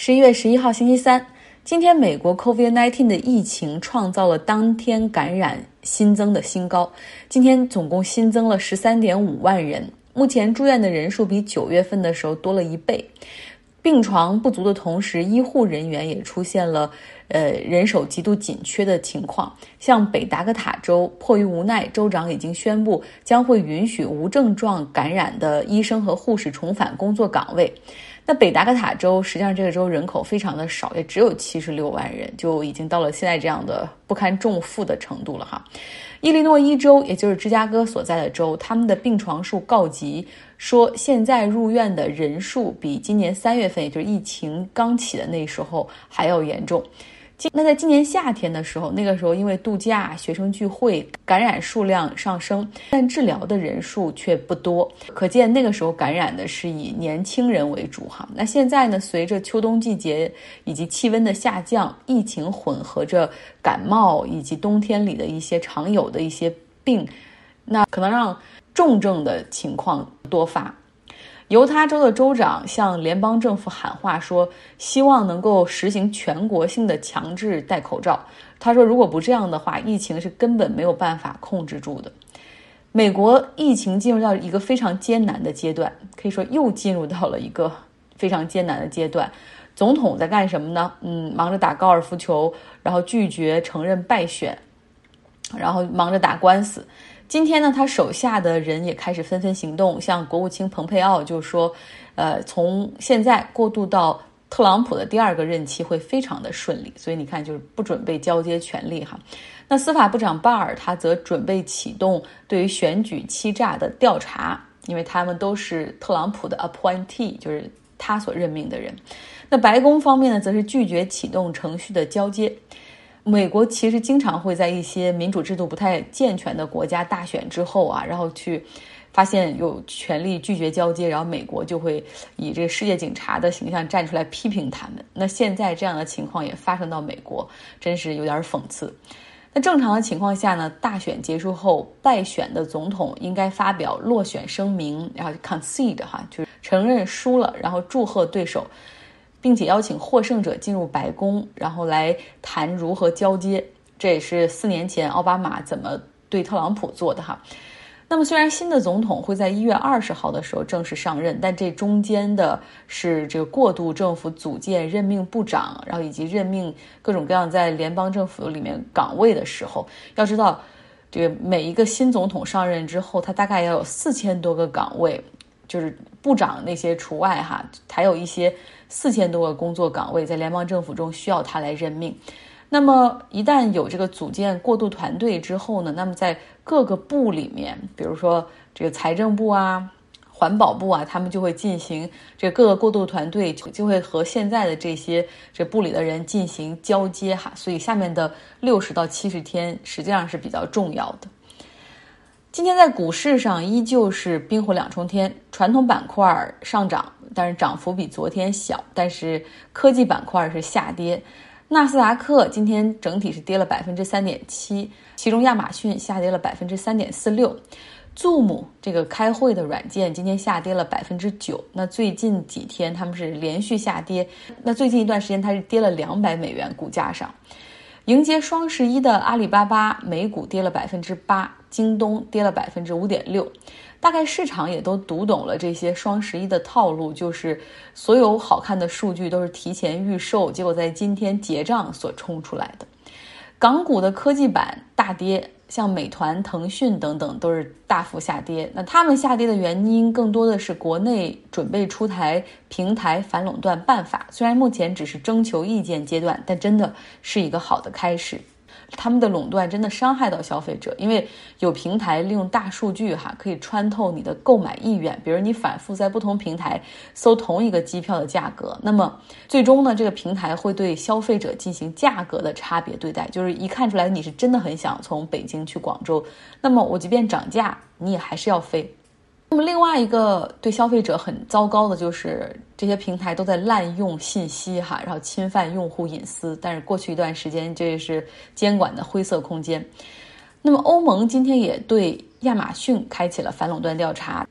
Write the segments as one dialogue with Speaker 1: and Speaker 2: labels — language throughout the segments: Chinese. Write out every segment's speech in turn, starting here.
Speaker 1: 十一月十一号，星期三，今天美国 COVID-19 的疫情创造了当天感染新增的新高。今天总共新增了十三点五万人，目前住院的人数比九月份的时候多了一倍。病床不足的同时，医护人员也出现了呃人手极度紧缺的情况。像北达科塔州，迫于无奈，州长已经宣布将会允许无症状感染的医生和护士重返工作岗位。那北达科塔州实际上这个州人口非常的少，也只有七十六万人，就已经到了现在这样的不堪重负的程度了哈。伊利诺伊州，也就是芝加哥所在的州，他们的病床数告急，说现在入院的人数比今年三月份，也就是疫情刚起的那时候还要严重。那在今年夏天的时候，那个时候因为度假、学生聚会，感染数量上升，但治疗的人数却不多，可见那个时候感染的是以年轻人为主哈。那现在呢，随着秋冬季节以及气温的下降，疫情混合着感冒以及冬天里的一些常有的一些病，那可能让重症的情况多发。犹他州的州长向联邦政府喊话说，希望能够实行全国性的强制戴口罩。他说，如果不这样的话，疫情是根本没有办法控制住的。美国疫情进入到一个非常艰难的阶段，可以说又进入到了一个非常艰难的阶段。总统在干什么呢？嗯，忙着打高尔夫球，然后拒绝承认败选，然后忙着打官司。今天呢，他手下的人也开始纷纷行动，像国务卿蓬佩奥就说，呃，从现在过渡到特朗普的第二个任期会非常的顺利，所以你看，就是不准备交接权力哈。那司法部长巴尔他则准备启动对于选举欺诈的调查，因为他们都是特朗普的 appointee，就是他所任命的人。那白宫方面呢，则是拒绝启动程序的交接。美国其实经常会在一些民主制度不太健全的国家大选之后啊，然后去发现有权力拒绝交接，然后美国就会以这个世界警察的形象站出来批评他们。那现在这样的情况也发生到美国，真是有点讽刺。那正常的情况下呢，大选结束后，败选的总统应该发表落选声明，然后 concede 哈，就是承认输了，然后祝贺对手。并且邀请获胜者进入白宫，然后来谈如何交接。这也是四年前奥巴马怎么对特朗普做的哈。那么，虽然新的总统会在一月二十号的时候正式上任，但这中间的是这个过渡政府组建、任命部长，然后以及任命各种各样在联邦政府里面岗位的时候，要知道，这个每一个新总统上任之后，他大概要有四千多个岗位。就是部长那些除外哈，还有一些四千多个工作岗位在联邦政府中需要他来任命。那么一旦有这个组建过渡团队之后呢，那么在各个部里面，比如说这个财政部啊、环保部啊，他们就会进行这各个过渡团队就会和现在的这些这部里的人进行交接哈。所以下面的六十到七十天实际上是比较重要的。今天在股市上依旧是冰火两重天，传统板块上涨，但是涨幅比昨天小；但是科技板块是下跌。纳斯达克今天整体是跌了百分之三点七，其中亚马逊下跌了百分之三点四六，Zoom 这个开会的软件今天下跌了百分之九。那最近几天他们是连续下跌，那最近一段时间它是跌了两百美元股价上。迎接双十一的阿里巴巴，美股跌了百分之八，京东跌了百分之五点六。大概市场也都读懂了这些双十一的套路，就是所有好看的数据都是提前预售，结果在今天结账所冲出来的。港股的科技板大跌。像美团、腾讯等等都是大幅下跌。那他们下跌的原因更多的是国内准备出台平台反垄断办法，虽然目前只是征求意见阶段，但真的是一个好的开始。他们的垄断真的伤害到消费者，因为有平台利用大数据哈，可以穿透你的购买意愿。比如你反复在不同平台搜同一个机票的价格，那么最终呢，这个平台会对消费者进行价格的差别对待，就是一看出来你是真的很想从北京去广州，那么我即便涨价，你也还是要飞。那么另外一个对消费者很糟糕的就是这些平台都在滥用信息哈，然后侵犯用户隐私。但是过去一段时间，这是监管的灰色空间。那么欧盟今天也对亚马逊开启了反垄断调查。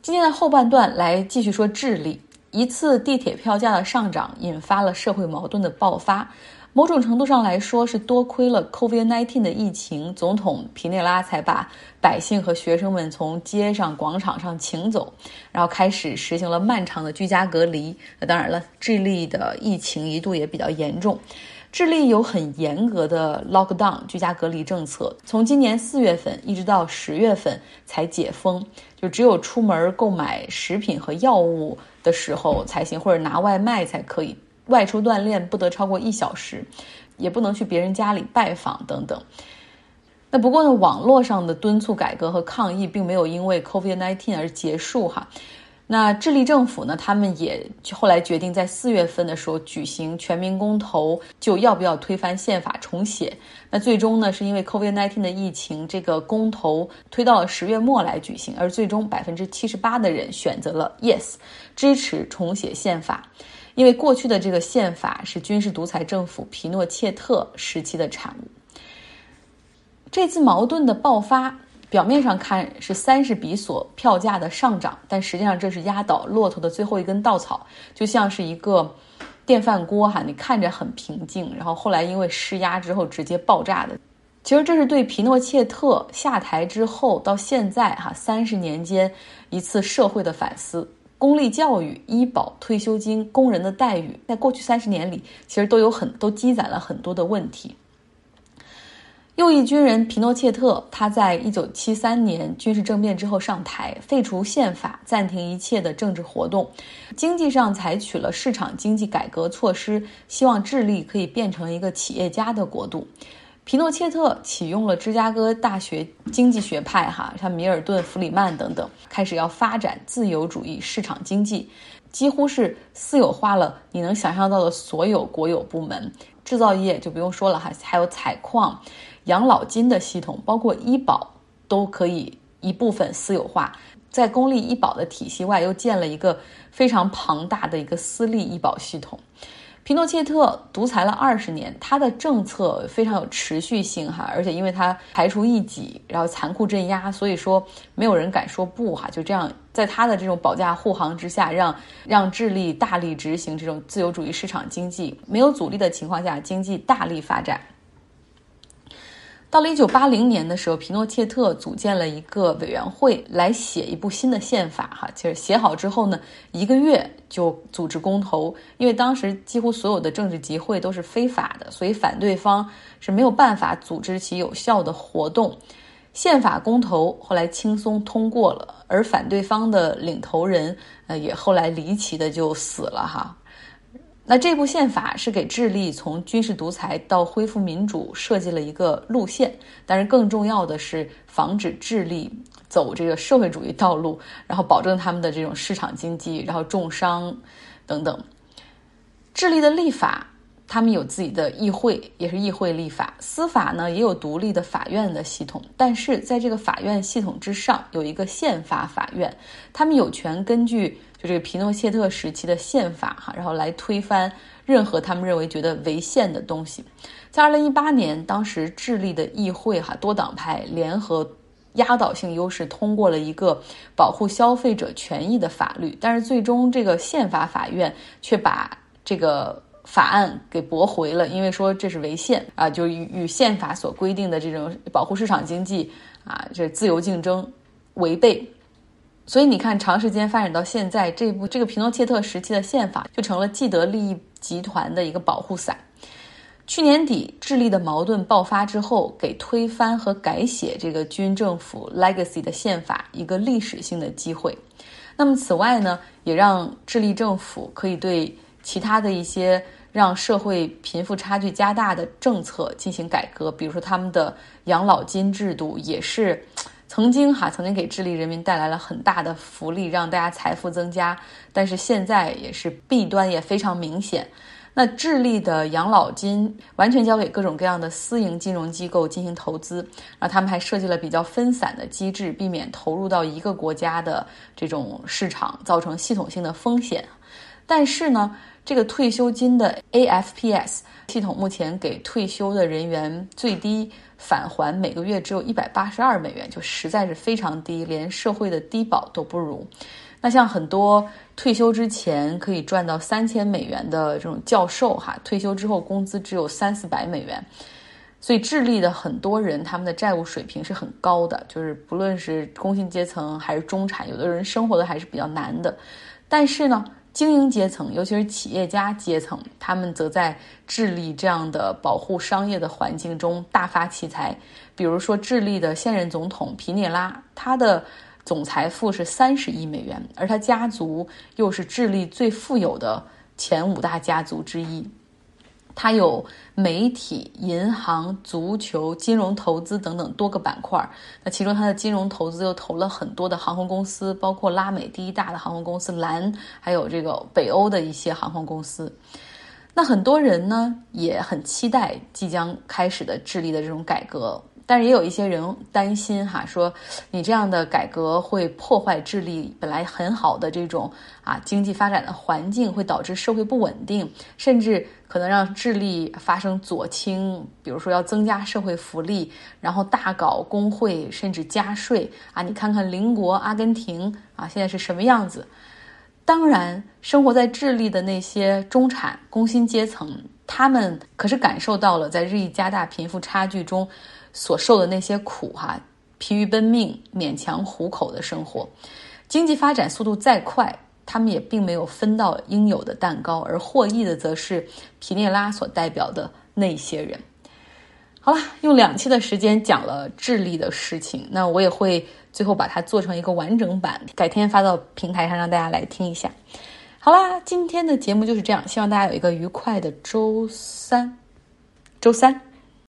Speaker 1: 今天的后半段来继续说智利。一次地铁票价的上涨引发了社会矛盾的爆发。某种程度上来说，是多亏了 COVID-19 的疫情，总统皮内拉才把百姓和学生们从街上、广场上请走，然后开始实行了漫长的居家隔离。那当然了，智利的疫情一度也比较严重。智利有很严格的 lockdown 居家隔离政策，从今年四月份一直到十月份才解封，就只有出门购买食品和药物的时候才行，或者拿外卖才可以。外出锻炼不得超过一小时，也不能去别人家里拜访等等。那不过呢，网络上的敦促改革和抗议并没有因为 COVID-19 而结束哈。那智利政府呢，他们也后来决定在四月份的时候举行全民公投，就要不要推翻宪法重写。那最终呢，是因为 COVID-19 的疫情，这个公投推到了十月末来举行，而最终百分之七十八的人选择了 yes，支持重写宪法。因为过去的这个宪法是军事独裁政府皮诺切特时期的产物。这次矛盾的爆发，表面上看是三十比索票价的上涨，但实际上这是压倒骆驼的最后一根稻草，就像是一个电饭锅哈，你看着很平静，然后后来因为施压之后直接爆炸的。其实这是对皮诺切特下台之后到现在哈三十年间一次社会的反思。公立教育、医保、退休金、工人的待遇，在过去三十年里，其实都有很都积攒了很多的问题。右翼军人皮诺切特，他在一九七三年军事政变之后上台，废除宪法，暂停一切的政治活动，经济上采取了市场经济改革措施，希望智利可以变成一个企业家的国度。皮诺切特启用了芝加哥大学经济学派，哈，像米尔顿、弗里曼等等，开始要发展自由主义市场经济，几乎是私有化了你能想象到的所有国有部门，制造业就不用说了哈，还有采矿、养老金的系统，包括医保都可以一部分私有化，在公立医保的体系外，又建了一个非常庞大的一个私立医保系统。皮诺切特独裁了二十年，他的政策非常有持续性哈，而且因为他排除异己，然后残酷镇压，所以说没有人敢说不哈。就这样，在他的这种保驾护航之下，让让智利大力执行这种自由主义市场经济，没有阻力的情况下，经济大力发展。到了一九八零年的时候，皮诺切特组建了一个委员会来写一部新的宪法。哈，其实写好之后呢，一个月就组织公投，因为当时几乎所有的政治集会都是非法的，所以反对方是没有办法组织起有效的活动。宪法公投后来轻松通过了，而反对方的领头人呃也后来离奇的就死了哈。那这部宪法是给智利从军事独裁到恢复民主设计了一个路线，但是更重要的是防止智利走这个社会主义道路，然后保证他们的这种市场经济，然后重商等等。智利的立法，他们有自己的议会，也是议会立法；司法呢也有独立的法院的系统，但是在这个法院系统之上有一个宪法法院，他们有权根据。就这个皮诺切特时期的宪法哈，然后来推翻任何他们认为觉得违宪的东西。在二零一八年，当时智利的议会哈多党派联合压倒性优势通过了一个保护消费者权益的法律，但是最终这个宪法法院却把这个法案给驳回了，因为说这是违宪啊，就与与宪法所规定的这种保护市场经济啊，这自由竞争违背。所以你看，长时间发展到现在，这部这个皮诺切特时期的宪法就成了既得利益集团的一个保护伞。去年底，智利的矛盾爆发之后，给推翻和改写这个军政府 legacy 的宪法一个历史性的机会。那么，此外呢，也让智利政府可以对其他的一些让社会贫富差距加大的政策进行改革，比如说他们的养老金制度也是。曾经哈，曾经给智利人民带来了很大的福利，让大家财富增加。但是现在也是弊端也非常明显。那智利的养老金完全交给各种各样的私营金融机构进行投资，然后他们还设计了比较分散的机制，避免投入到一个国家的这种市场造成系统性的风险。但是呢，这个退休金的 AFPS 系统目前给退休的人员最低。返还每个月只有一百八十二美元，就实在是非常低，连社会的低保都不如。那像很多退休之前可以赚到三千美元的这种教授，哈，退休之后工资只有三四百美元。所以智利的很多人，他们的债务水平是很高的，就是不论是工薪阶层还是中产，有的人生活的还是比较难的。但是呢，精英阶层，尤其是企业家阶层，他们则在智利这样的保护商业的环境中大发奇财。比如说，智利的现任总统皮涅拉，他的总财富是三十亿美元，而他家族又是智利最富有的前五大家族之一。它有媒体、银行、足球、金融投资等等多个板块。那其中，它的金融投资又投了很多的航空公司，包括拉美第一大的航空公司蓝，还有这个北欧的一些航空公司。那很多人呢也很期待即将开始的智利的这种改革。但是也有一些人担心哈，说你这样的改革会破坏智利本来很好的这种啊经济发展的环境，会导致社会不稳定，甚至可能让智利发生左倾，比如说要增加社会福利，然后大搞工会，甚至加税啊！你看看邻国阿根廷啊，现在是什么样子？当然，生活在智利的那些中产工薪阶层，他们可是感受到了在日益加大贫富差距中。所受的那些苦，哈，疲于奔命、勉强糊口的生活，经济发展速度再快，他们也并没有分到应有的蛋糕，而获益的则是皮涅拉所代表的那些人。好了，用两期的时间讲了智利的事情，那我也会最后把它做成一个完整版，改天发到平台上让大家来听一下。好啦，今天的节目就是这样，希望大家有一个愉快的周三，周三。